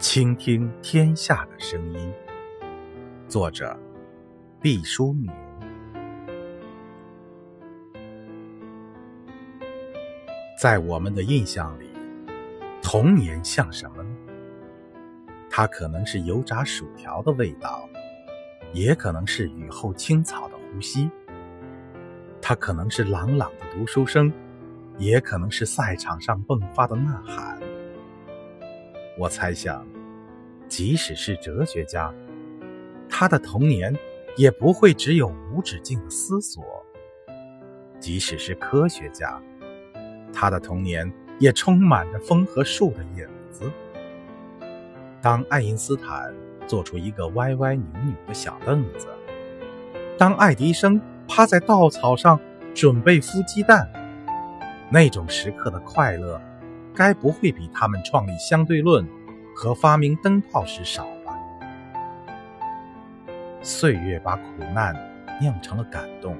倾听天下的声音。作者：毕淑敏。在我们的印象里，童年像什么呢？它可能是油炸薯条的味道，也可能是雨后青草的呼吸。它可能是朗朗的读书声，也可能是赛场上迸发的呐喊。我猜想，即使是哲学家，他的童年也不会只有无止境的思索；即使是科学家，他的童年也充满着风和树的影子。当爱因斯坦做出一个歪歪扭扭的小凳子，当爱迪生趴在稻草上准备孵鸡蛋，那种时刻的快乐。该不会比他们创立相对论和发明灯泡时少吧？岁月把苦难酿成了感动，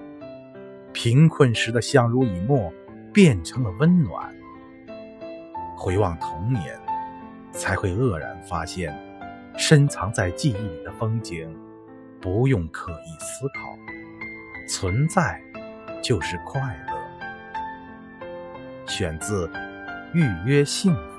贫困时的相濡以沫变成了温暖。回望童年，才会愕然发现，深藏在记忆里的风景，不用刻意思考，存在就是快乐。选自。预约幸福。